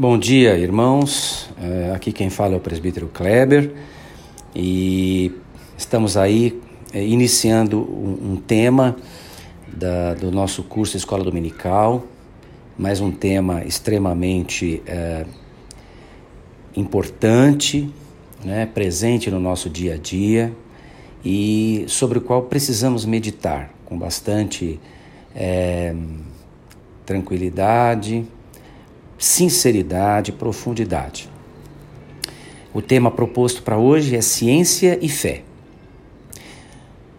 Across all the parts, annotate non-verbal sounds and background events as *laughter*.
Bom dia, irmãos. É, aqui quem fala é o presbítero Kleber e estamos aí é, iniciando um, tema da, do nosso curso Escola Dominical, mais um tema extremamente é, importante, né, presente no nosso dia a dia e sobre o qual precisamos meditar com bastante é, tranquilidade sinceridade, profundidade. O tema proposto para hoje é ciência e fé.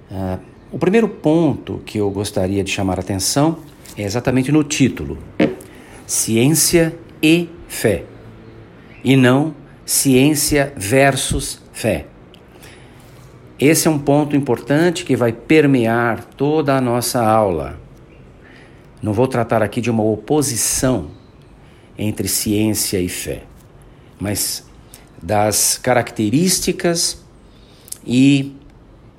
Uh, o primeiro ponto que eu gostaria de chamar a atenção é exatamente no título: Ciência e Fé, e não ciência versus fé. Esse é um ponto importante que vai permear toda a nossa aula. Não vou tratar aqui de uma oposição entre ciência e fé, mas das características e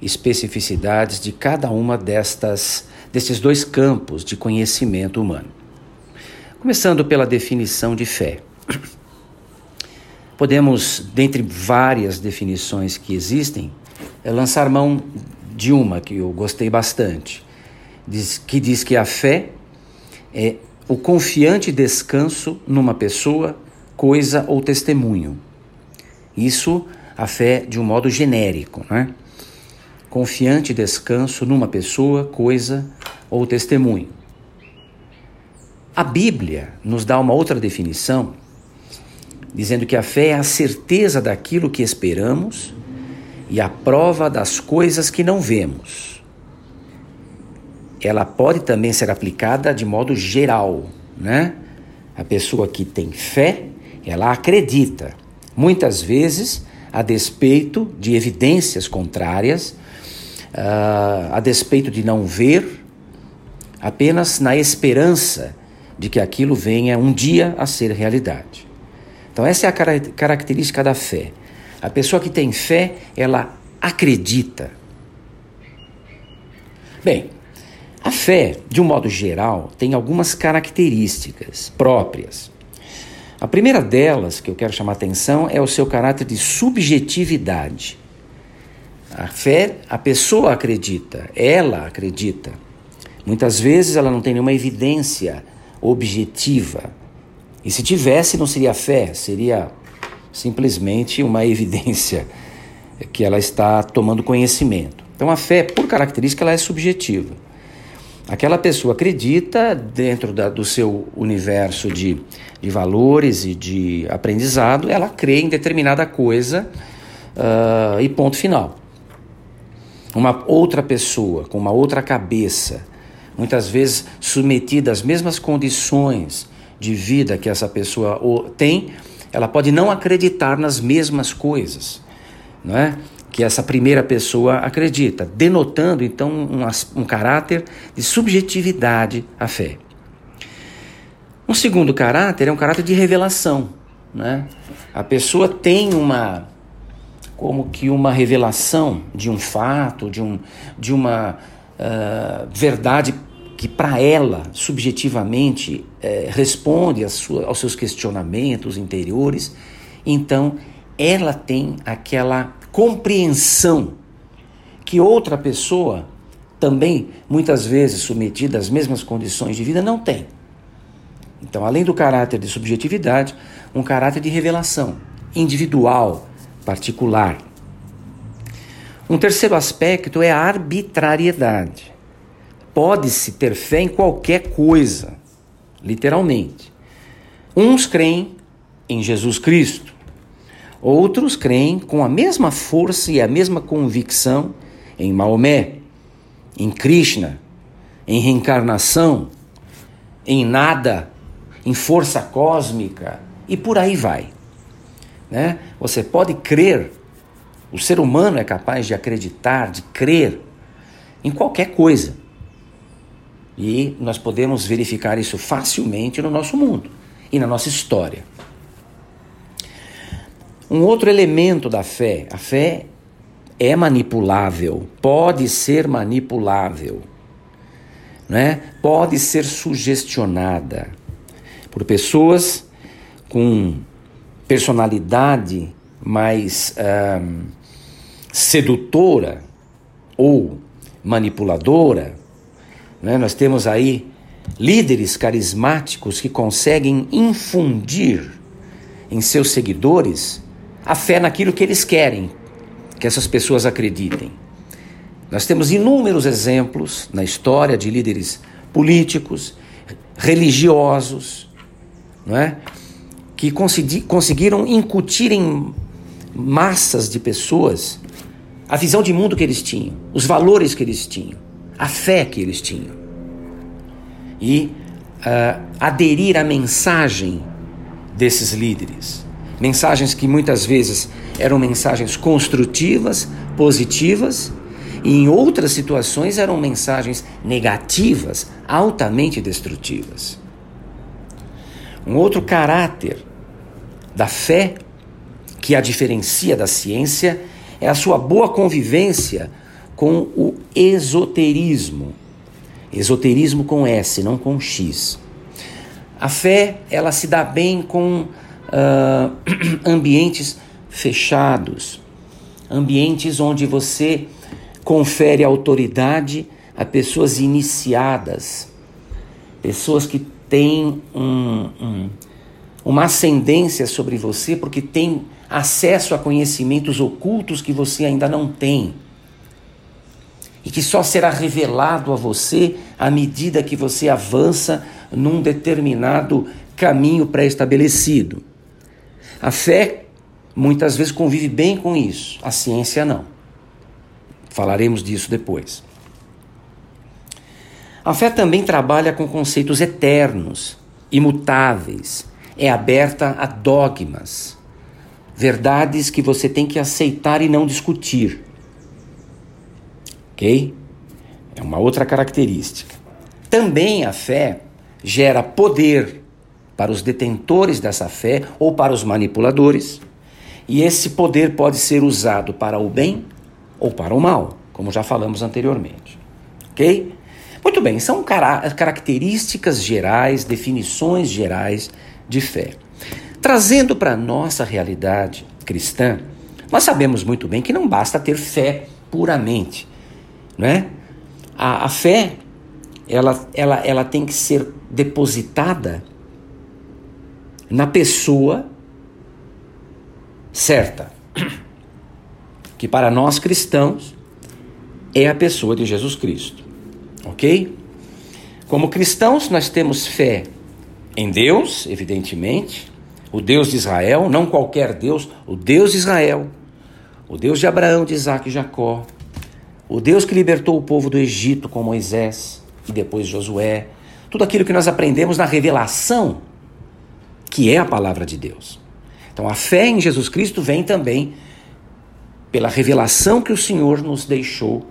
especificidades de cada uma destas destes dois campos de conhecimento humano. Começando pela definição de fé. Podemos, dentre várias definições que existem, eh, lançar mão de uma que eu gostei bastante, que diz que a fé é o confiante descanso numa pessoa, coisa ou testemunho. Isso a fé de um modo genérico, né? Confiante descanso numa pessoa, coisa ou testemunho. A Bíblia nos dá uma outra definição, dizendo que a fé é a certeza daquilo que esperamos e a prova das coisas que não vemos ela pode também ser aplicada de modo geral, né? A pessoa que tem fé, ela acredita, muitas vezes a despeito de evidências contrárias, uh, a despeito de não ver, apenas na esperança de que aquilo venha um dia a ser realidade. Então, essa é a car característica da fé. A pessoa que tem fé, ela acredita. Bem, a fé, de um modo geral, tem algumas características próprias. A primeira delas que eu quero chamar atenção é o seu caráter de subjetividade. A fé, a pessoa acredita, ela acredita. Muitas vezes ela não tem nenhuma evidência objetiva. E se tivesse, não seria fé, seria simplesmente uma *laughs* evidência que ela está tomando conhecimento. Então a fé, por característica, ela é subjetiva. Aquela pessoa acredita dentro da, do seu universo de, de valores e de aprendizado, ela crê em determinada coisa uh, e ponto final. Uma outra pessoa com uma outra cabeça, muitas vezes submetida às mesmas condições de vida que essa pessoa tem, ela pode não acreditar nas mesmas coisas, não é? Que essa primeira pessoa acredita, denotando então um, um caráter de subjetividade à fé. Um segundo caráter é um caráter de revelação. Né? A pessoa tem uma, como que uma revelação de um fato, de, um, de uma uh, verdade que para ela, subjetivamente, eh, responde sua, aos seus questionamentos interiores, então ela tem aquela compreensão que outra pessoa, também muitas vezes submetida às mesmas condições de vida, não tem. Então, além do caráter de subjetividade, um caráter de revelação individual, particular. Um terceiro aspecto é a arbitrariedade. Pode-se ter fé em qualquer coisa, literalmente. Uns creem em Jesus Cristo, Outros creem com a mesma força e a mesma convicção em Maomé, em Krishna, em reencarnação, em nada, em força cósmica e por aí vai. Né? Você pode crer, o ser humano é capaz de acreditar, de crer em qualquer coisa. E nós podemos verificar isso facilmente no nosso mundo e na nossa história. Um outro elemento da fé, a fé é manipulável, pode ser manipulável, né? pode ser sugestionada por pessoas com personalidade mais sedutora ou manipuladora. Né? Nós temos aí líderes carismáticos que conseguem infundir em seus seguidores a fé naquilo que eles querem que essas pessoas acreditem. Nós temos inúmeros exemplos na história de líderes políticos, religiosos, não é? que conseguiram incutir em massas de pessoas a visão de mundo que eles tinham, os valores que eles tinham, a fé que eles tinham. E uh, aderir à mensagem desses líderes. Mensagens que muitas vezes eram mensagens construtivas, positivas, e em outras situações eram mensagens negativas, altamente destrutivas. Um outro caráter da fé que a diferencia da ciência é a sua boa convivência com o esoterismo. Esoterismo com S, não com X. A fé, ela se dá bem com uh, *clears throat* ambientes fechados, ambientes onde você confere autoridade a pessoas iniciadas, pessoas que têm um, um, uma ascendência sobre você porque têm acesso a conhecimentos ocultos que você ainda não tem. E que só será revelado a você à medida que você avança num determinado caminho pré-estabelecido. A fé muitas vezes convive bem com isso, a ciência não. Falaremos disso depois. A fé também trabalha com conceitos eternos, imutáveis, é aberta a dogmas, verdades que você tem que aceitar e não discutir. Ok? É uma outra característica. Também a fé gera poder para os detentores dessa fé ou para os manipuladores, e esse poder pode ser usado para o bem ou para o mal, como já falamos anteriormente. Ok? Muito bem, são características gerais, definições gerais de fé. Trazendo para a nossa realidade cristã, nós sabemos muito bem que não basta ter fé puramente, não é? A, a fé, ela, ela, ela tem que ser depositada na pessoa certa, que para nós cristãos é a pessoa de Jesus Cristo, ok? Como cristãos, nós temos fé em Deus, evidentemente, o Deus de Israel, não qualquer Deus, o Deus de Israel, o Deus de Abraão, de Isaac e Jacó, o Deus que libertou o povo do Egito com Moisés e depois Josué, tudo aquilo que nós aprendemos na revelação, que é a palavra de Deus. Então a fé em Jesus Cristo vem também pela revelação que o Senhor nos deixou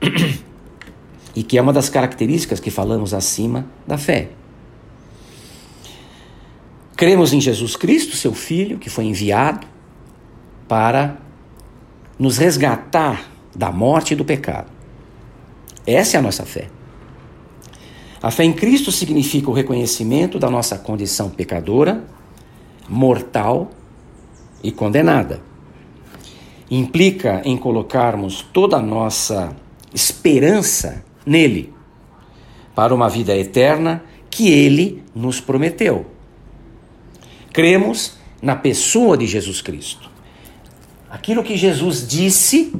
*clears throat* e que é uma das características que falamos acima da fé. Cremos em Jesus Cristo, seu Filho, que foi enviado para nos resgatar da morte e do pecado. Essa é a nossa fé. A fé em Cristo significa o reconhecimento da nossa condição pecadora, mortal e condenada. Implica em colocarmos toda a nossa esperança nele, para uma vida eterna que ele nos prometeu. Cremos na pessoa de Jesus Cristo. Aquilo que Jesus disse,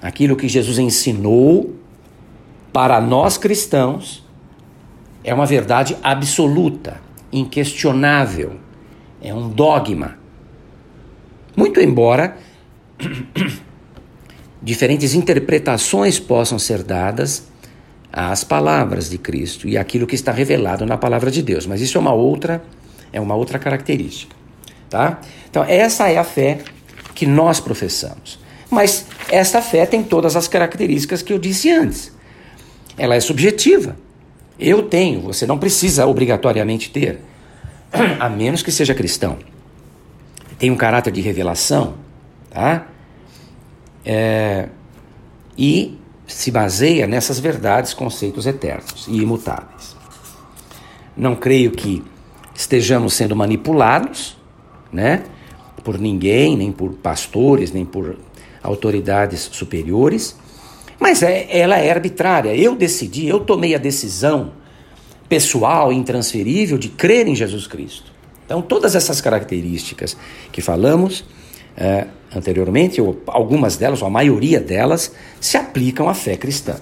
aquilo que Jesus ensinou, para nós cristãos, é uma verdade absoluta, inquestionável, é um dogma. Muito embora *clears throat* diferentes interpretações possam ser dadas às palavras de Cristo e aquilo que está revelado na palavra de Deus, mas isso é uma outra é uma outra característica, tá? Então essa é a fé que nós professamos. Mas esta fé tem todas as características que eu disse antes. Ela é subjetiva. Eu tenho, você não precisa obrigatoriamente ter, *clears throat* a menos que seja cristão. Tem um caráter de revelação, tá? É, e se baseia nessas verdades, conceitos eternos e imutáveis. Não creio que estejamos sendo manipulados, né? Por ninguém, nem por pastores, nem por autoridades superiores, mas é, ela é arbitrária. Eu decidi, eu tomei a decisão pessoal, intransferível, de crer em Jesus Cristo. Então, todas essas características que falamos é, anteriormente, ou algumas delas, ou a maioria delas, se aplicam à fé cristã.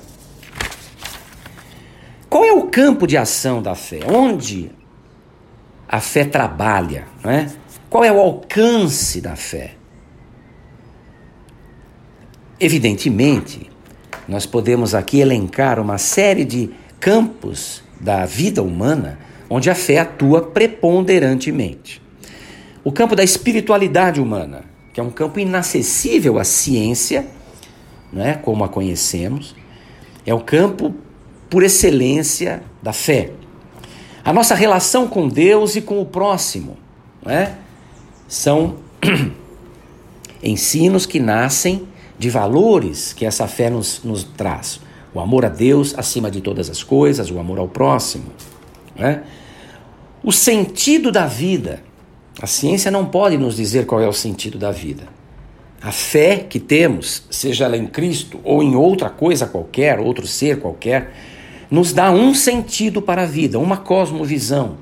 Qual é o campo de ação da fé? Onde a fé trabalha? Não é? Qual é o alcance da fé? Evidentemente, nós podemos aqui elencar uma série de campos da vida humana onde a fé atua preponderantemente. O campo da espiritualidade humana, que é um campo inacessível à ciência, não é? como a conhecemos, é o campo por excelência da fé. A nossa relação com Deus e com o próximo não é? são *clears throat* ensinos que nascem de valores que essa fé nos, nos traz. O amor a Deus acima de todas as coisas, o amor ao próximo. Né? O sentido da vida. A ciência não pode nos dizer qual é o sentido da vida. A fé que temos, seja ela em Cristo ou em outra coisa qualquer, outro ser qualquer, nos dá um sentido para a vida, uma cosmovisão,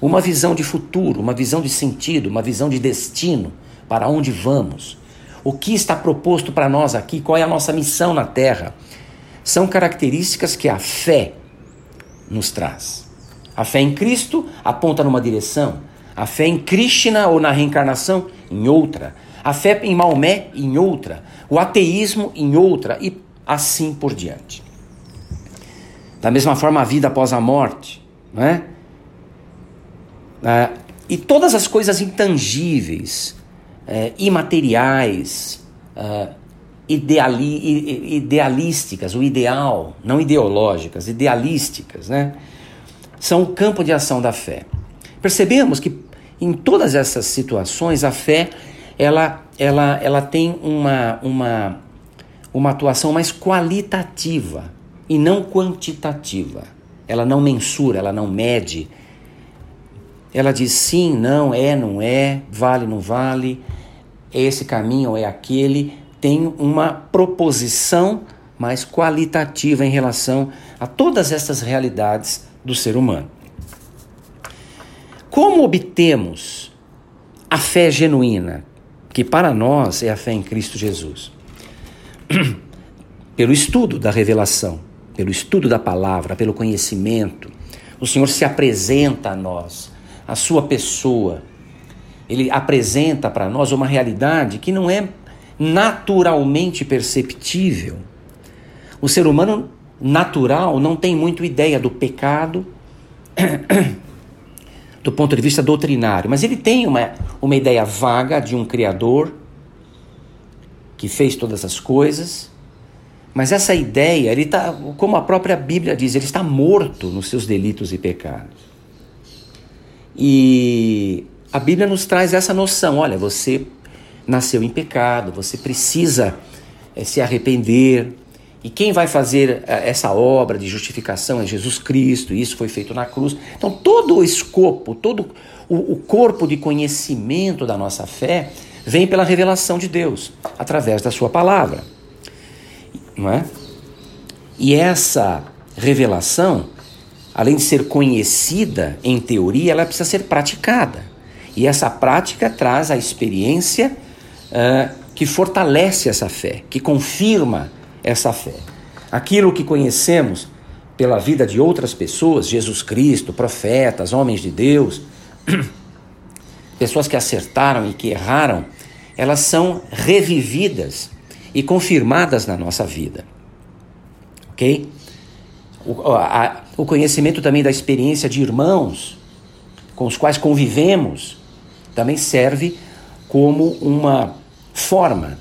uma visão de futuro, uma visão de sentido, uma visão de destino, para onde vamos. O que está proposto para nós aqui, qual é a nossa missão na Terra, são características que a fé nos traz. A fé em Cristo aponta numa direção, a fé em Krishna ou na reencarnação em outra, a fé em Maomé em outra, o ateísmo em outra e assim por diante. Da mesma forma, a vida após a morte, não é? Ah, e todas as coisas intangíveis, é, imateriais, ah, ideali, idealísticas, o ideal, não ideológicas, idealísticas, né? São o campo de ação da fé. Percebemos que em todas essas situações a fé ela, ela, ela tem uma, uma, uma atuação mais qualitativa e não quantitativa. Ela não mensura, ela não mede. Ela diz sim, não, é, não é, vale, não vale, é esse caminho ou é aquele tem uma proposição mais qualitativa em relação a todas essas realidades do ser humano. Como obtemos a fé genuína, que para nós é a fé em Cristo Jesus? *clears throat* Pelo estudo da revelação, pelo estudo da palavra, pelo conhecimento. O Senhor se apresenta a nós, a sua pessoa. Ele apresenta para nós uma realidade que não é naturalmente perceptível. O ser humano natural não tem muito ideia do pecado *clears throat* do ponto de vista doutrinário, mas ele tem uma, uma ideia vaga de um Criador que fez todas as coisas. Mas essa ideia, ele está, como a própria Bíblia diz, ele está morto nos seus delitos e pecados. E a Bíblia nos traz essa noção: olha, você nasceu em pecado, você precisa é, se arrepender. E quem vai fazer é, essa obra de justificação é Jesus Cristo, e isso foi feito na cruz. Então, todo o escopo, todo o, o corpo de conhecimento da nossa fé vem pela revelação de Deus, através da Sua palavra. Não é? E essa revelação, além de ser conhecida em teoria, ela precisa ser praticada. E essa prática traz a experiência uh, que fortalece essa fé, que confirma essa fé. Aquilo que conhecemos pela vida de outras pessoas, Jesus Cristo, profetas, homens de Deus, *clears throat* pessoas que acertaram e que erraram, elas são revividas e confirmadas na nossa vida. Ok? O, a, o conhecimento também da experiência de irmãos com os quais convivemos também serve como uma forma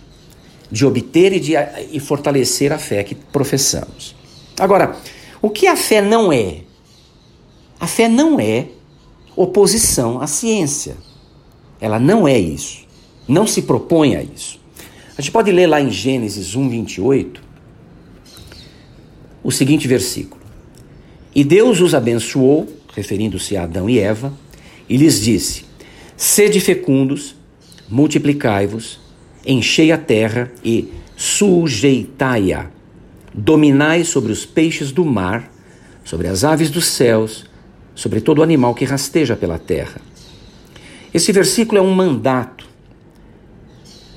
de obter e, de, e fortalecer a fé que professamos. Agora, o que a fé não é? A fé não é oposição à ciência. Ela não é isso. Não se propõe a isso. A gente pode ler lá em Gênesis 1, 28, o seguinte versículo: E Deus os abençoou, referindo-se a Adão e Eva, e lhes disse: Sede fecundos, multiplicai-vos, enchei a terra e sujeitai-a. Dominai sobre os peixes do mar, sobre as aves dos céus, sobre todo animal que rasteja pela terra. Esse versículo é um mandato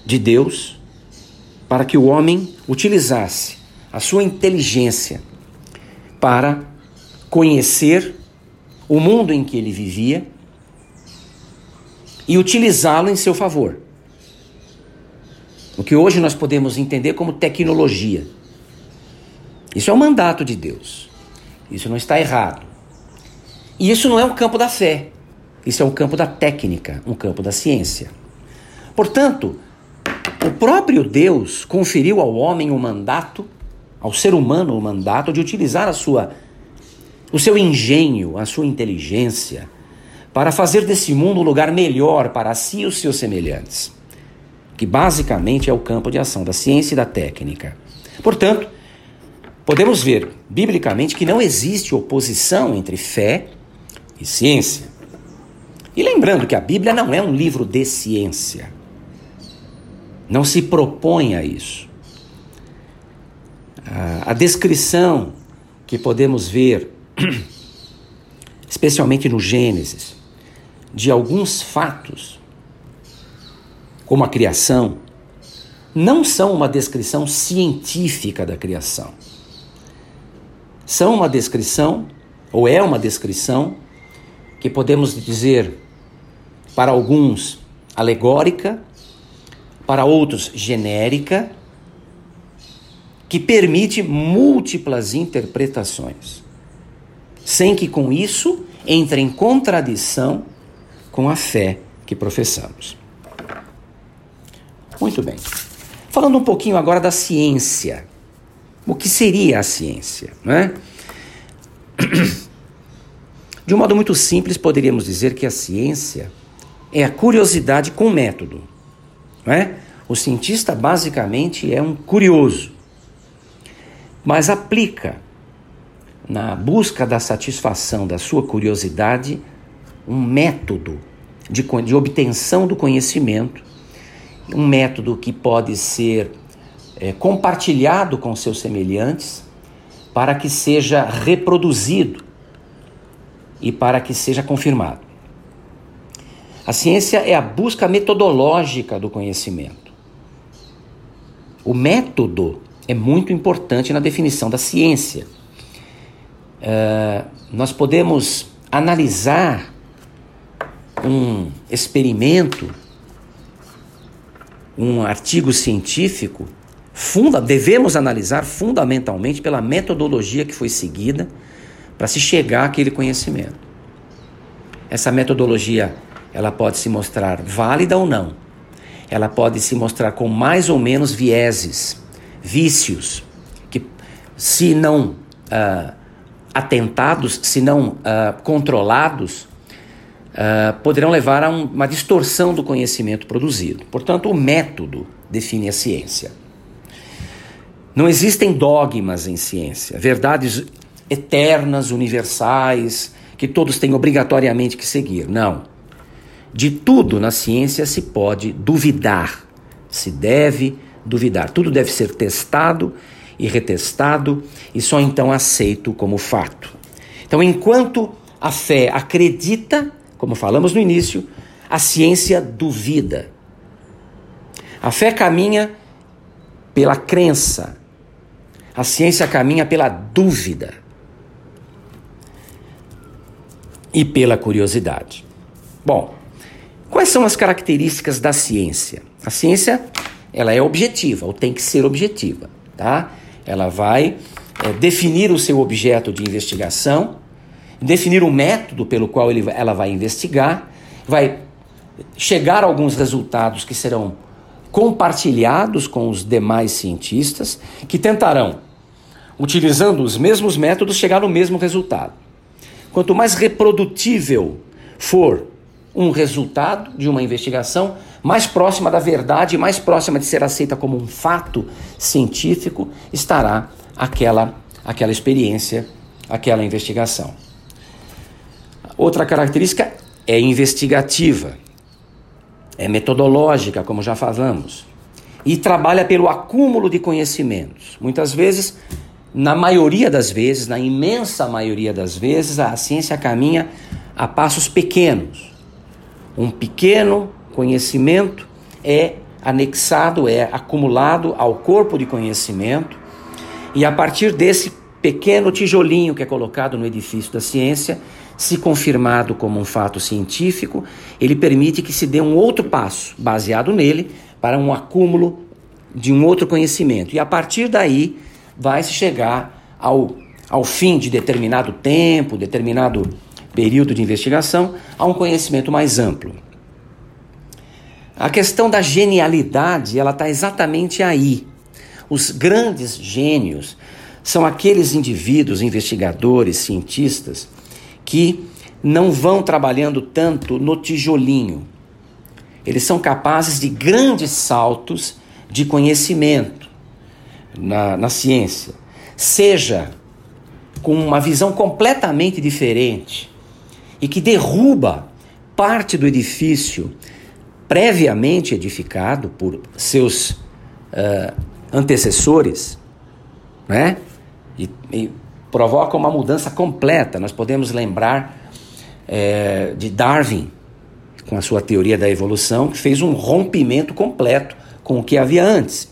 de Deus para que o homem utilizasse a sua inteligência para conhecer o mundo em que ele vivia e utilizá-lo em seu favor. O que hoje nós podemos entender como tecnologia. Isso é o mandato de Deus. Isso não está errado. E isso não é um campo da fé. Isso é um campo da técnica, um campo da ciência. Portanto, o próprio Deus conferiu ao homem o mandato, ao ser humano o mandato de utilizar a sua o seu engenho, a sua inteligência para fazer desse mundo um lugar melhor para si e os seus semelhantes, que basicamente é o campo de ação da ciência e da técnica. Portanto, podemos ver biblicamente que não existe oposição entre fé e ciência. E lembrando que a Bíblia não é um livro de ciência. Não se propõe a isso. A, descrição que podemos ver, *clears throat* especialmente no Gênesis, de alguns fatos, como a criação, não são uma descrição científica da criação. São uma descrição, ou é uma descrição, que podemos dizer para alguns alegórica, para outros genérica, que permite múltiplas interpretações, sem que com isso entre em contradição com a fé que professamos. Muito bem. Falando um pouquinho agora da ciência. O que seria a ciência? Né? *clears throat* De um modo muito simples, poderíamos dizer que a ciência é a curiosidade com método. Não é? O cientista basicamente é um curioso, mas aplica na busca da satisfação da sua curiosidade um método de, de obtenção do conhecimento, um método que pode ser é, compartilhado com seus semelhantes para que seja reproduzido e para que seja confirmado. A ciência é a busca metodológica do conhecimento. O método é muito importante na definição da ciência. Uh, nós podemos analisar um experimento, um artigo científico, funda, devemos analisar fundamentalmente pela metodologia que foi seguida para se chegar àquele conhecimento. Essa metodologia ela pode se mostrar válida ou não. Ela pode se mostrar com mais ou menos vieses, vícios, que se não uh, atentados, se não uh, controlados, uh, poderão levar a um, uma distorção do conhecimento produzido. Portanto, o método define a ciência. Não existem dogmas em ciência, verdades eternas, universais, que todos têm obrigatoriamente que seguir. Não. De tudo na ciência se pode duvidar, se deve duvidar. Tudo deve ser testado e retestado e só então aceito como fato. Então, enquanto a fé acredita, como falamos no início, a ciência duvida. A fé caminha pela crença, a ciência caminha pela dúvida e pela curiosidade. Bom, Quais são as características da ciência? A ciência, ela é objetiva, ou tem que ser objetiva, tá? Ela vai é, definir o seu objeto de investigação, definir o método pelo qual ele, ela vai investigar, vai chegar a alguns resultados que serão compartilhados com os demais cientistas, que tentarão, utilizando os mesmos métodos, chegar no mesmo resultado. Quanto mais reprodutível for um resultado de uma investigação mais próxima da verdade, mais próxima de ser aceita como um fato científico, estará aquela, aquela experiência, aquela investigação. Outra característica é investigativa, é metodológica, como já falamos, e trabalha pelo acúmulo de conhecimentos. Muitas vezes, na maioria das vezes, na imensa maioria das vezes, a ciência caminha a passos pequenos. Um pequeno conhecimento é anexado, é acumulado ao corpo de conhecimento, e a partir desse pequeno tijolinho que é colocado no edifício da ciência, se confirmado como um fato científico, ele permite que se dê um outro passo, baseado nele, para um acúmulo de um outro conhecimento. E a partir daí vai se chegar ao, ao fim de determinado tempo, determinado período de investigação, a um conhecimento mais amplo. A questão da genialidade, ela está exatamente aí. Os grandes gênios são aqueles indivíduos, investigadores, cientistas, que não vão trabalhando tanto no tijolinho. Eles são capazes de grandes saltos de conhecimento na, na ciência, seja com uma visão completamente diferente e que derruba parte do edifício previamente edificado por seus uh, antecessores, né? E, e provoca uma mudança completa. Nós podemos lembrar é, de Darwin, com a sua teoria da evolução, que fez um rompimento completo com o que havia antes.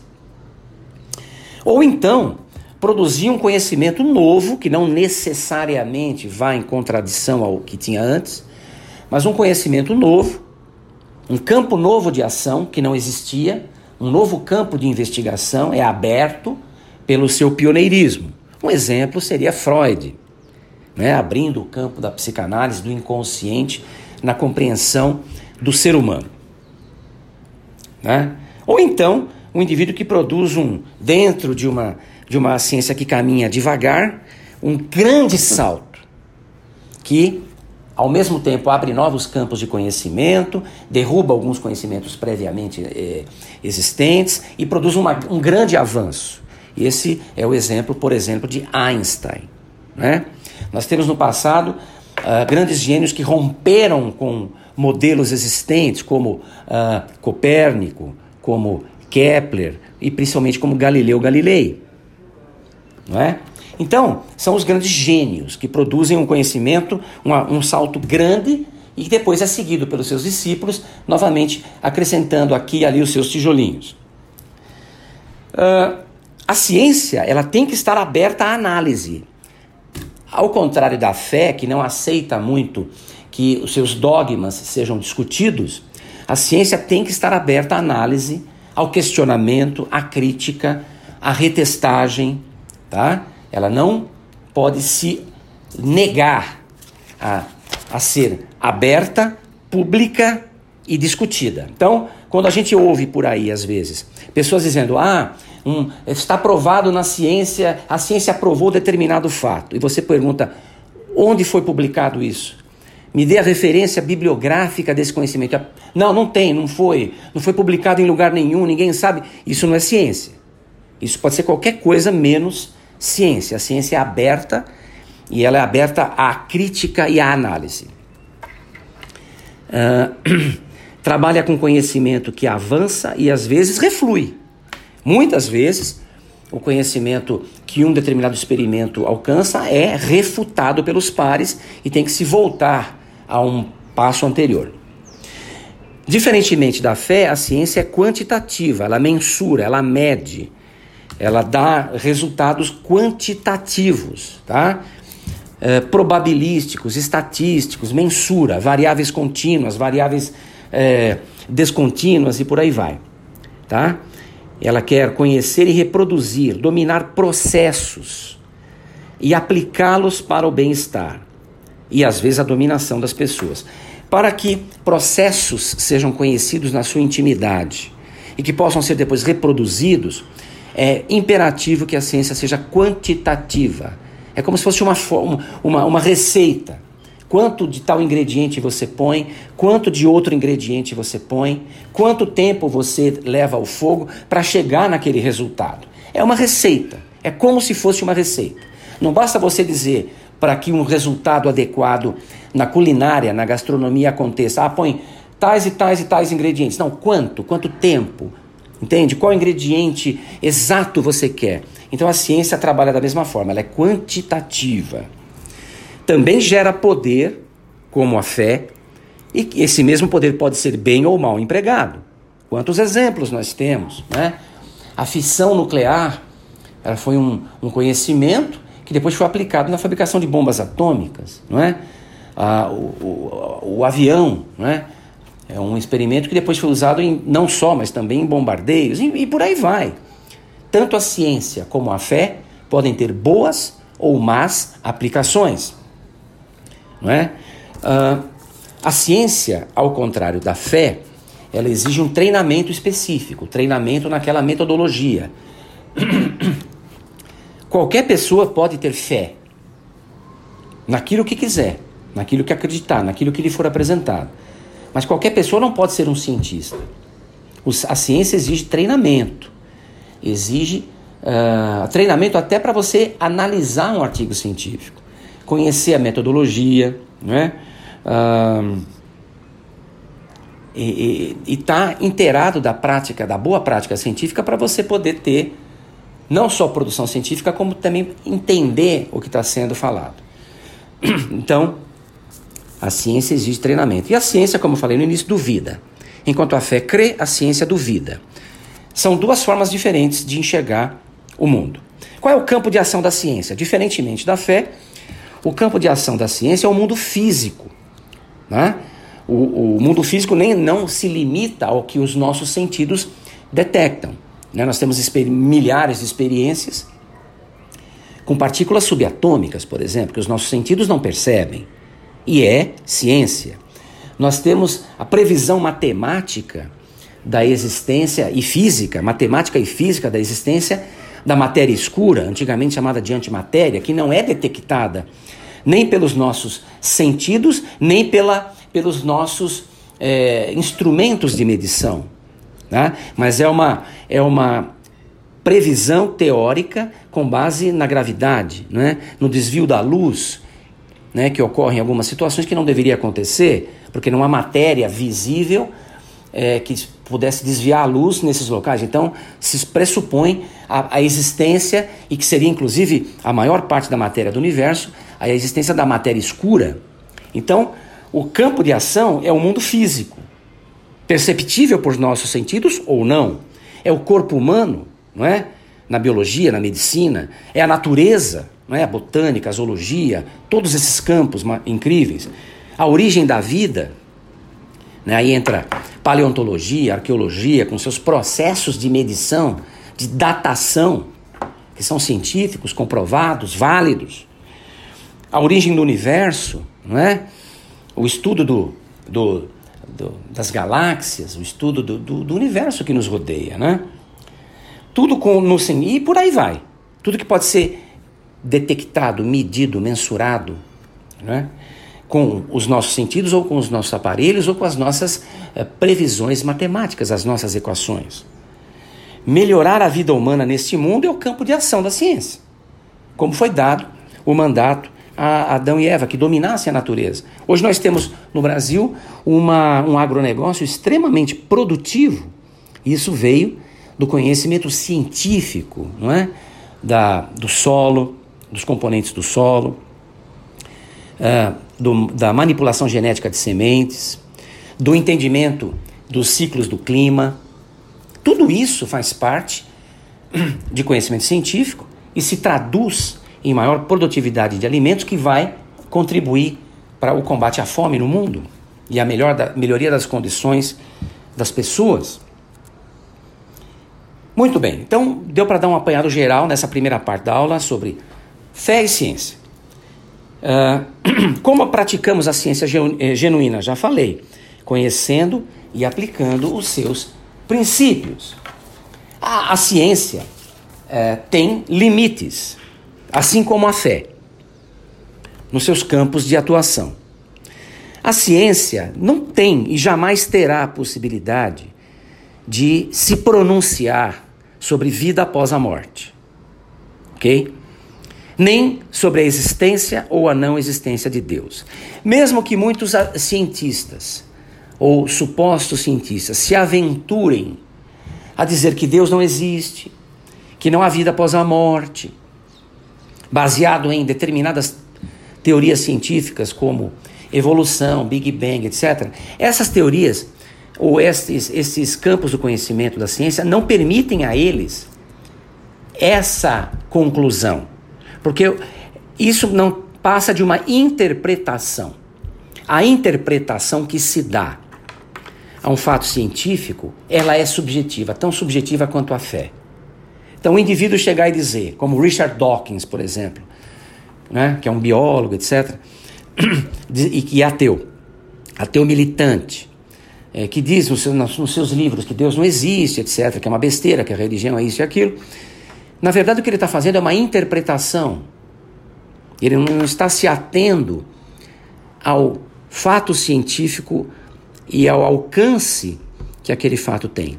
Ou então, produzir um conhecimento novo, que não necessariamente vai em contradição ao que tinha antes, mas um conhecimento novo, um campo novo de ação que não existia, um novo campo de investigação é aberto pelo seu pioneirismo. Um exemplo seria Freud, né, abrindo o campo da psicanálise do inconsciente na compreensão do ser humano. Né? Ou então, um indivíduo que produz um, dentro de uma, de uma ciência que caminha devagar, um grande salto, que ao mesmo tempo abre novos campos de conhecimento, derruba alguns conhecimentos previamente eh, existentes e produz uma, um grande avanço. Esse é o exemplo, por exemplo, de Einstein. Né? Nós temos no passado uh, grandes gênios que romperam com modelos existentes, como uh, Copérnico, como Kepler e principalmente como Galileu Galilei. Não é? Então, são os grandes gênios que produzem um conhecimento, uma, um salto grande e depois é seguido pelos seus discípulos, novamente acrescentando aqui e ali os seus tijolinhos. Uh, a ciência ela tem que estar aberta à análise. Ao contrário da fé, que não aceita muito que os seus dogmas sejam discutidos, a ciência tem que estar aberta à análise, ao questionamento, à crítica, à retestagem, tá? Ela não pode se negar a, a ser aberta, pública e discutida. Então, quando a gente ouve por aí, às vezes, pessoas dizendo: ah, um, está provado na ciência, a ciência aprovou determinado fato, e você pergunta: onde foi publicado isso? Me dê a referência bibliográfica desse conhecimento. Não, não tem, não foi. Não foi publicado em lugar nenhum, ninguém sabe. Isso não é ciência. Isso pode ser qualquer coisa menos ciência. A ciência é aberta e ela é aberta à crítica e à análise. Uh, *clears throat* trabalha com conhecimento que avança e às vezes reflui. Muitas vezes, o conhecimento que um determinado experimento alcança é refutado pelos pares e tem que se voltar a um passo anterior. Diferentemente da fé, a ciência é quantitativa, ela mensura, ela mede, ela dá resultados quantitativos, tá? É, probabilísticos, estatísticos, mensura, variáveis contínuas, variáveis é, descontínuas e por aí vai, tá? Ela quer conhecer e reproduzir, dominar processos e aplicá-los para o bem-estar e às vezes a dominação das pessoas. Para que processos sejam conhecidos na sua intimidade e que possam ser depois reproduzidos, é imperativo que a ciência seja quantitativa. É como se fosse uma, uma, uma receita. Quanto de tal ingrediente você põe, quanto de outro ingrediente você põe, quanto tempo você leva ao fogo para chegar naquele resultado. É uma receita. É como se fosse uma receita. Não basta você dizer para que um resultado adequado na culinária, na gastronomia aconteça. Ah, põe tais e tais e tais ingredientes. Não, quanto? Quanto tempo? Entende? Qual ingrediente exato você quer? Então a ciência trabalha da mesma forma, ela é quantitativa. Também gera poder, como a fé, e esse mesmo poder pode ser bem ou mal empregado. Quantos exemplos nós temos, né? A fissão nuclear ela foi um, um conhecimento que depois foi aplicado na fabricação de bombas atômicas, não é? Ah, o, o, o, avião, não é? É um experimento que depois foi usado em, não só, mas também em bombardeios e, e por aí vai. Tanto a ciência como a fé podem ter boas ou más aplicações, não é? Ah, a ciência, ao contrário da fé, ela exige um treinamento específico, treinamento naquela metodologia. *coughs* Qualquer pessoa pode ter fé naquilo que quiser, naquilo que acreditar, naquilo que lhe for apresentado. Mas qualquer pessoa não pode ser um cientista. A ciência exige treinamento, exige uh, treinamento até para você analisar um artigo científico, conhecer a metodologia, né? Uh, e estar tá inteirado da prática, da boa prática científica para você poder ter não só produção científica, como também entender o que está sendo falado. *clears throat* Então, a ciência exige treinamento. E a ciência, como eu falei no início, duvida. Enquanto a fé crê, a ciência duvida. São duas formas diferentes de enxergar o mundo. Qual é o campo de ação da ciência? Diferentemente da fé, o campo de ação da ciência é o mundo físico. Né? O, o mundo físico nem não se limita ao que os nossos sentidos detectam. Né? Nós temos milhares de experiências com partículas subatômicas, por exemplo, que os nossos sentidos não percebem. E é ciência. Nós temos a previsão matemática da existência e física, matemática e física da existência da matéria escura, antigamente chamada de antimatéria, que não é detectada nem pelos nossos sentidos, nem pela, pelos nossos é, instrumentos de medição. Né? Mas é uma, é uma previsão teórica com base na gravidade, né? no desvio da luz, né? que ocorre em algumas situações que não deveria acontecer, porque não há matéria visível é, que pudesse desviar a luz nesses locais. Então, se pressupõe a, a, existência, e que seria inclusive a maior parte da matéria do universo, a existência da matéria escura. Então, o campo de ação é o mundo físico perceptível por nossos sentidos ou não. É o corpo humano, não é? Na biologia, na medicina, é a natureza, não é? A botânica, a zoologia, todos esses campos incríveis. A origem da vida, né? aí entra paleontologia, arqueologia, com seus processos de medição, de datação, que são científicos, comprovados, válidos. A origem do universo, não é? O estudo do, do, do, das galáxias, o estudo do, do, do, universo que nos rodeia, né? Tudo com no e por aí vai. Tudo que pode ser detectado, medido, mensurado, né? Com os nossos sentidos ou com os nossos aparelhos ou com as nossas eh, previsões matemáticas, as nossas equações. Melhorar a vida humana neste mundo é o campo de ação da ciência, como foi dado o mandato a Adão e Eva, que dominassem a natureza. Hoje nós temos no Brasil uma, um agronegócio extremamente produtivo. Isso veio do conhecimento científico, não é? Da, do solo, dos componentes do solo, uh, do, da manipulação genética de sementes, do entendimento dos ciclos do clima. Tudo isso faz parte de conhecimento científico e se traduz em maior produtividade de alimentos que vai contribuir para o combate à fome no mundo e a melhor da, melhoria das condições das pessoas. Muito bem, então deu para dar um apanhado geral nessa primeira parte da aula sobre fé e ciência. Uh, *clears throat* como praticamos a ciência eh, genuína? Já falei, conhecendo e aplicando os seus princípios. A, a ciência uh, tem limites assim como a fé, nos seus campos de atuação. A ciência não tem e jamais terá a possibilidade de se pronunciar sobre vida após a morte. Ok? Nem sobre a existência ou a não existência de Deus. Mesmo que muitos cientistas ou supostos cientistas se aventurem a dizer que Deus não existe, que não há vida após a morte, baseado em determinadas teorias científicas como evolução, Big Bang, etc. Essas teorias ou esses, esses campos do conhecimento da ciência não permitem a eles essa conclusão, porque isso não passa de uma interpretação. A interpretação que se dá a um fato científico, ela é subjetiva, tão subjetiva quanto a fé. Então, o indivíduo chegar e dizer, como Richard Dawkins, por exemplo, né, que é um biólogo, etc., *clears throat* e que é ateu, ateu militante, é, que diz nos seus, nos seus livros que Deus não existe, etc., que é uma besteira, que a religião é isso e aquilo. Na verdade, o que ele está fazendo é uma interpretação. Ele não está se atendo ao fato científico e ao alcance que aquele fato tem.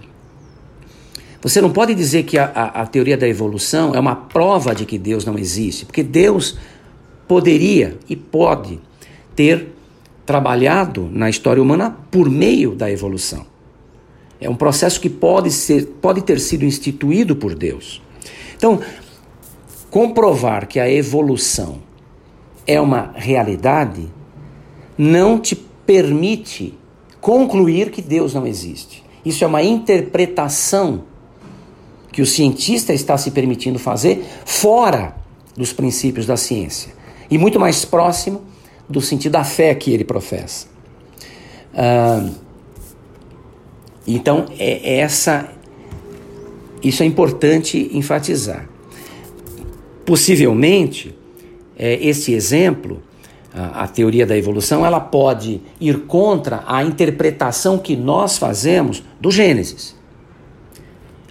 Você não pode dizer que a, a, a, teoria da evolução é uma prova de que Deus não existe, porque Deus poderia e pode ter trabalhado na história humana por meio da evolução. É um processo que pode, ser, pode ter sido instituído por Deus. Então, comprovar que a evolução é uma realidade não te permite concluir que Deus não existe. Isso é uma interpretação que o cientista está se permitindo fazer fora dos princípios da ciência e muito mais próximo do sentido da fé que ele professa. Ah, então, é, essa, isso é importante enfatizar. Possivelmente, é, esse exemplo a, a teoria da evolução, ela pode ir contra a interpretação que nós fazemos do Gênesis.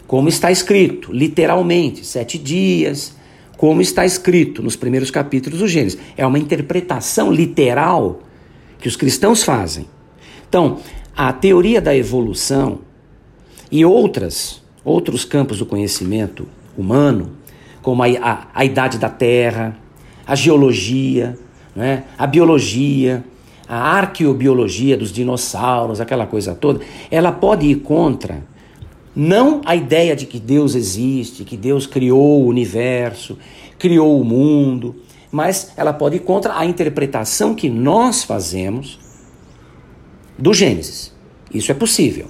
Como está escrito, literalmente, sete dias, como está escrito nos primeiros capítulos do Gênesis. É uma interpretação literal que os cristãos fazem. Então, a teoria da evolução e outras, outros campos do conhecimento humano, como a, a, a idade da Terra, a geologia, né? a biologia, a arqueobiologia dos dinossauros, aquela coisa toda, ela pode ir contra não a ideia de que Deus existe, que Deus criou o universo, criou o mundo, mas ela pode ir contra a interpretação que nós fazemos do Gênesis. Isso é possível.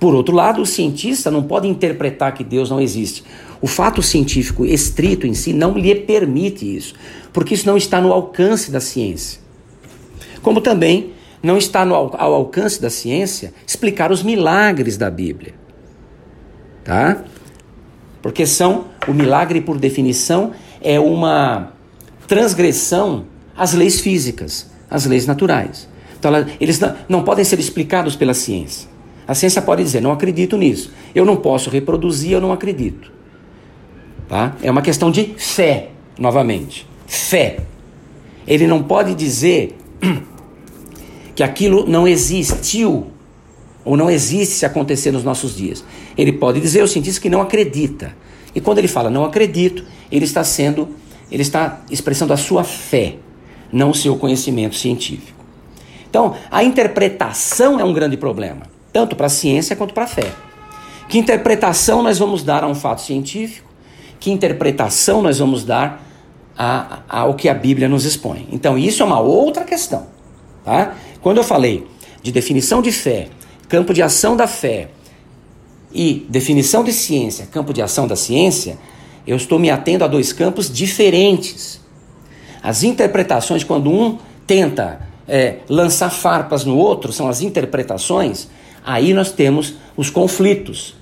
Por outro lado, o cientista não pode interpretar que Deus não existe. O fato científico estrito em si não lhe permite isso, porque isso não está no alcance da ciência. Como também não está no, ao alcance da ciência explicar os milagres da Bíblia. Tá? Porque são, o milagre por definição é uma transgressão às leis físicas, às leis naturais. Então, eles não, não podem ser explicados pela ciência. A ciência pode dizer, não acredito nisso. Eu não posso reproduzir, eu não acredito. Tá? É uma questão de fé, novamente. Fé. Ele não pode dizer *clears throat* que aquilo não existiu ou não existe se acontecer nos nossos dias. Ele pode dizer, o cientista, que não acredita. E quando ele fala não acredito, ele está sendo, ele está expressando a sua fé, não o seu conhecimento científico. Então, a interpretação é um grande problema tanto para a ciência quanto para a fé. Que interpretação nós vamos dar a um fato científico? Que interpretação nós vamos dar a, a, ao que a Bíblia nos expõe? Então, isso é uma outra questão. Tá? Quando eu falei de definição de fé, campo de ação da fé e definição de ciência, campo de ação da ciência, eu estou me atendo a dois campos diferentes. As interpretações, quando um tenta é, lançar farpas no outro, são as interpretações, Aí nós temos os conflitos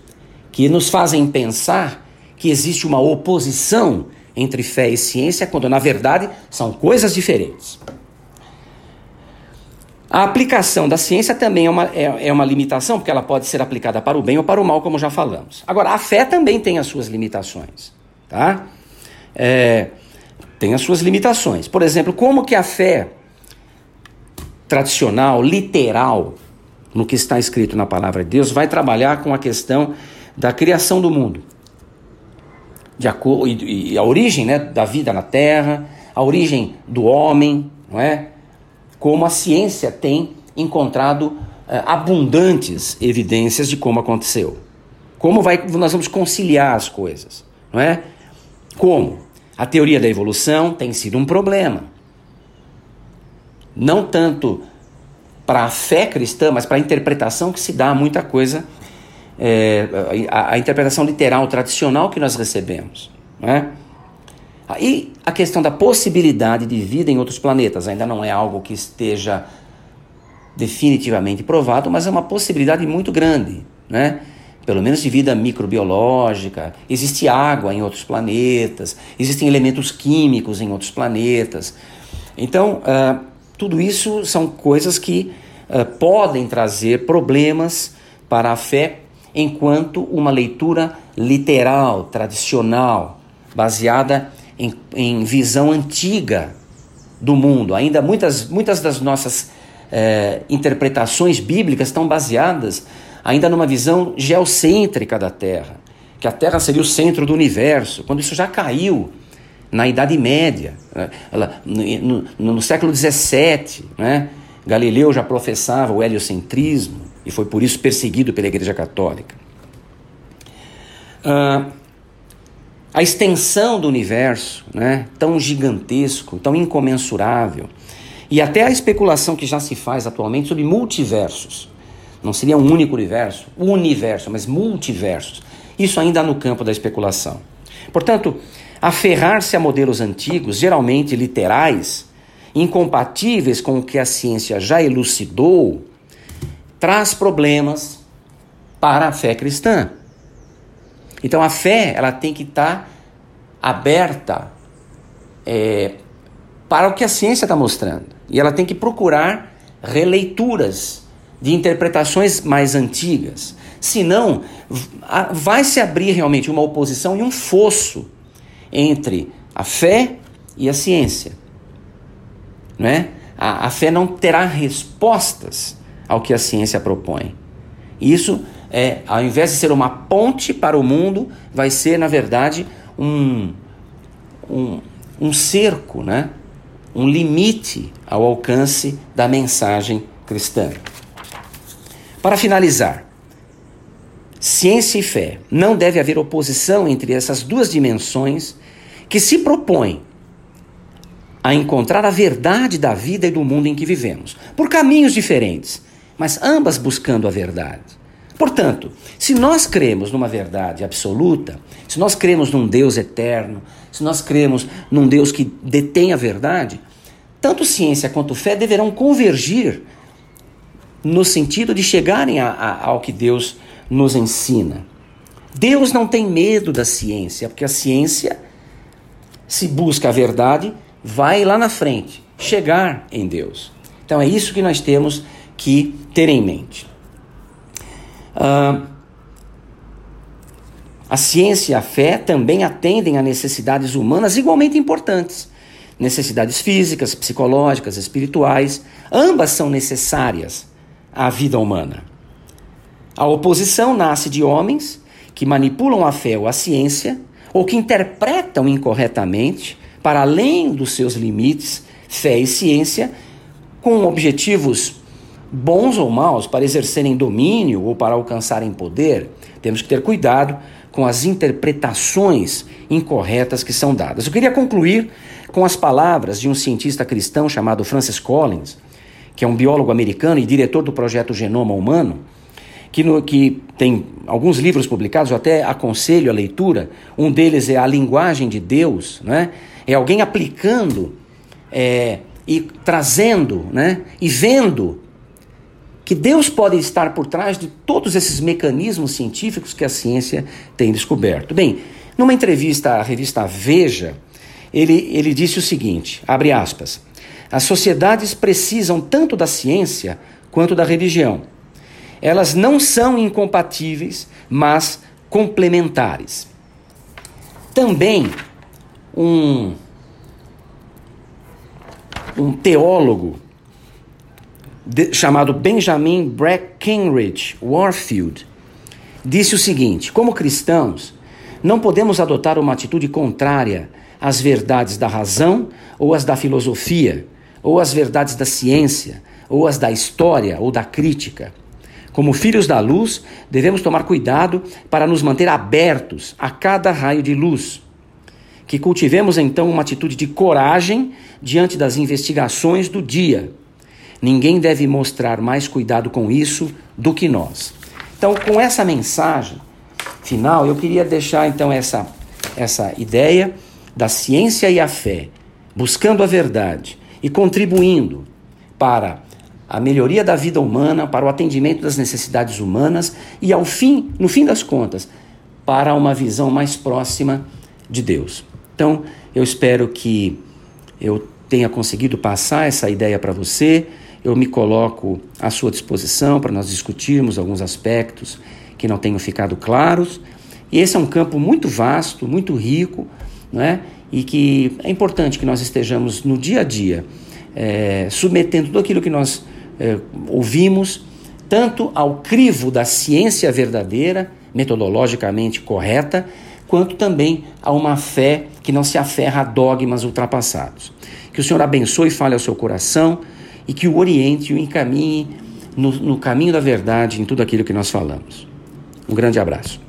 que nos fazem pensar que existe uma oposição entre fé e ciência, quando na verdade são coisas diferentes. A aplicação da ciência também é uma, é, é, uma limitação, porque ela pode ser aplicada para o bem ou para o mal, como já falamos. Agora, a fé também tem as suas limitações. Tá? É, tem as suas limitações. Por exemplo, como que a fé tradicional, literal, no que está escrito na palavra de Deus, vai trabalhar com a questão da criação do mundo. de e, e a origem né, da vida na Terra, a origem do homem, não é? Como a ciência tem encontrado é, abundantes evidências de como aconteceu. Como vai, nós vamos conciliar as coisas, não é? Como? A teoria da evolução tem sido um problema. Não tanto para a fé cristã, mas para a interpretação que se dá a muita coisa, é, a, a, interpretação literal tradicional que nós recebemos. Né? E a questão da possibilidade de vida em outros planetas ainda não é algo que esteja definitivamente provado, mas é uma possibilidade muito grande, né? Pelo menos de vida microbiológica. Existe água em outros planetas, existem elementos químicos em outros planetas. Então, uh, tudo isso são coisas que uh, podem trazer problemas para a fé enquanto uma leitura literal, tradicional, baseada em, em visão antiga do mundo. Ainda muitas, muitas das nossas eh, interpretações bíblicas estão baseadas ainda numa visão geocêntrica da Terra, que a Terra seria o centro do universo, quando isso já caiu na Idade Média, né? no, no, no, século XVII, né? Galileu já professava o heliocentrismo e foi por isso perseguido pela Igreja Católica. Ah, a extensão do universo, né? tão gigantesco, tão incomensurável, e até a especulação que já se faz atualmente sobre multiversos. Não seria um único universo, universo, mas multiversos. Isso ainda no campo da especulação. Portanto, Aferrar-se a modelos antigos, geralmente literais, incompatíveis com o que a ciência já elucidou, traz problemas para a fé cristã. Então a fé ela tem que estar tá aberta é, para o que a ciência está mostrando. E ela tem que procurar releituras de interpretações mais antigas. Senão, vai se abrir realmente uma oposição e um fosso entre a fé e a ciência. Né? A, a fé não terá respostas ao que a ciência propõe. Isso é, ao invés de ser uma ponte para o mundo, vai ser, na verdade, um, um, um cerco, né? um limite ao alcance da mensagem cristã. Para finalizar, ciência e fé. Não deve haver oposição entre essas duas dimensões que se propõem a encontrar a verdade da vida e do mundo em que vivemos, por caminhos diferentes, mas ambas buscando a verdade. Portanto, se nós cremos numa verdade absoluta, se nós cremos num Deus eterno, se nós cremos num Deus que detém a verdade, tanto ciência quanto fé deverão convergir no sentido de chegarem a, a, ao que Deus nos ensina. Deus não tem medo da ciência, porque a ciência, se busca a verdade, vai lá na frente, chegar em Deus. Então é isso que nós temos que ter em mente. Uh, a ciência e a fé também atendem a necessidades humanas igualmente importantes. Necessidades físicas, psicológicas, espirituais, ambas são necessárias à vida humana. A oposição nasce de homens que manipulam a fé ou a ciência, ou que interpretam incorretamente, para além dos seus limites, fé e ciência, com objetivos bons ou maus para exercerem domínio ou para alcançarem poder. Temos que ter cuidado com as interpretações incorretas que são dadas. Eu queria concluir com as palavras de um cientista cristão chamado Francis Collins, que é um biólogo americano e diretor do projeto Genoma Humano que, no, que tem alguns livros publicados, eu até aconselho a leitura. Um deles é A Linguagem de Deus, né? é alguém aplicando é, e trazendo né? e vendo que Deus pode estar por trás de todos esses mecanismos científicos que a ciência tem descoberto. Bem, numa entrevista à revista Veja, ele, ele disse o seguinte: abre aspas. As sociedades precisam tanto da ciência quanto da religião. Elas não são incompatíveis, mas complementares. Também um, um teólogo de, chamado Benjamin Breckinridge Warfield disse o seguinte: como cristãos, Não podemos adotar uma atitude contrária às verdades da razão ou às da filosofia, ou às verdades da ciência, ou às da história ou da crítica. Como filhos da luz, devemos tomar cuidado para nos manter abertos a cada raio de luz. Que cultivemos então uma atitude de coragem diante das investigações do dia. Ninguém deve mostrar mais cuidado com isso do que nós. Então, com essa mensagem final, eu queria deixar então essa, essa ideia da ciência e a fé, buscando a verdade e contribuindo para a melhoria da vida humana, para o atendimento das necessidades humanas e ao fim, no fim das contas, para uma visão mais próxima de Deus. Então, eu espero que eu tenha conseguido passar essa ideia para você. Eu me coloco à sua disposição para nós discutirmos alguns aspectos que não tenham ficado claros. E esse é um campo muito vasto, muito rico, não é? e que é importante que nós estejamos no dia a dia é, submetendo tudo aquilo que nós é, ouvimos, tanto ao crivo da ciência verdadeira, metodologicamente correta, quanto também a uma fé que não se aferra a dogmas ultrapassados. Que o Senhor abençoe e fale ao seu coração e que o oriente e o encaminhe no, no caminho da verdade em tudo aquilo que nós falamos. Um grande abraço.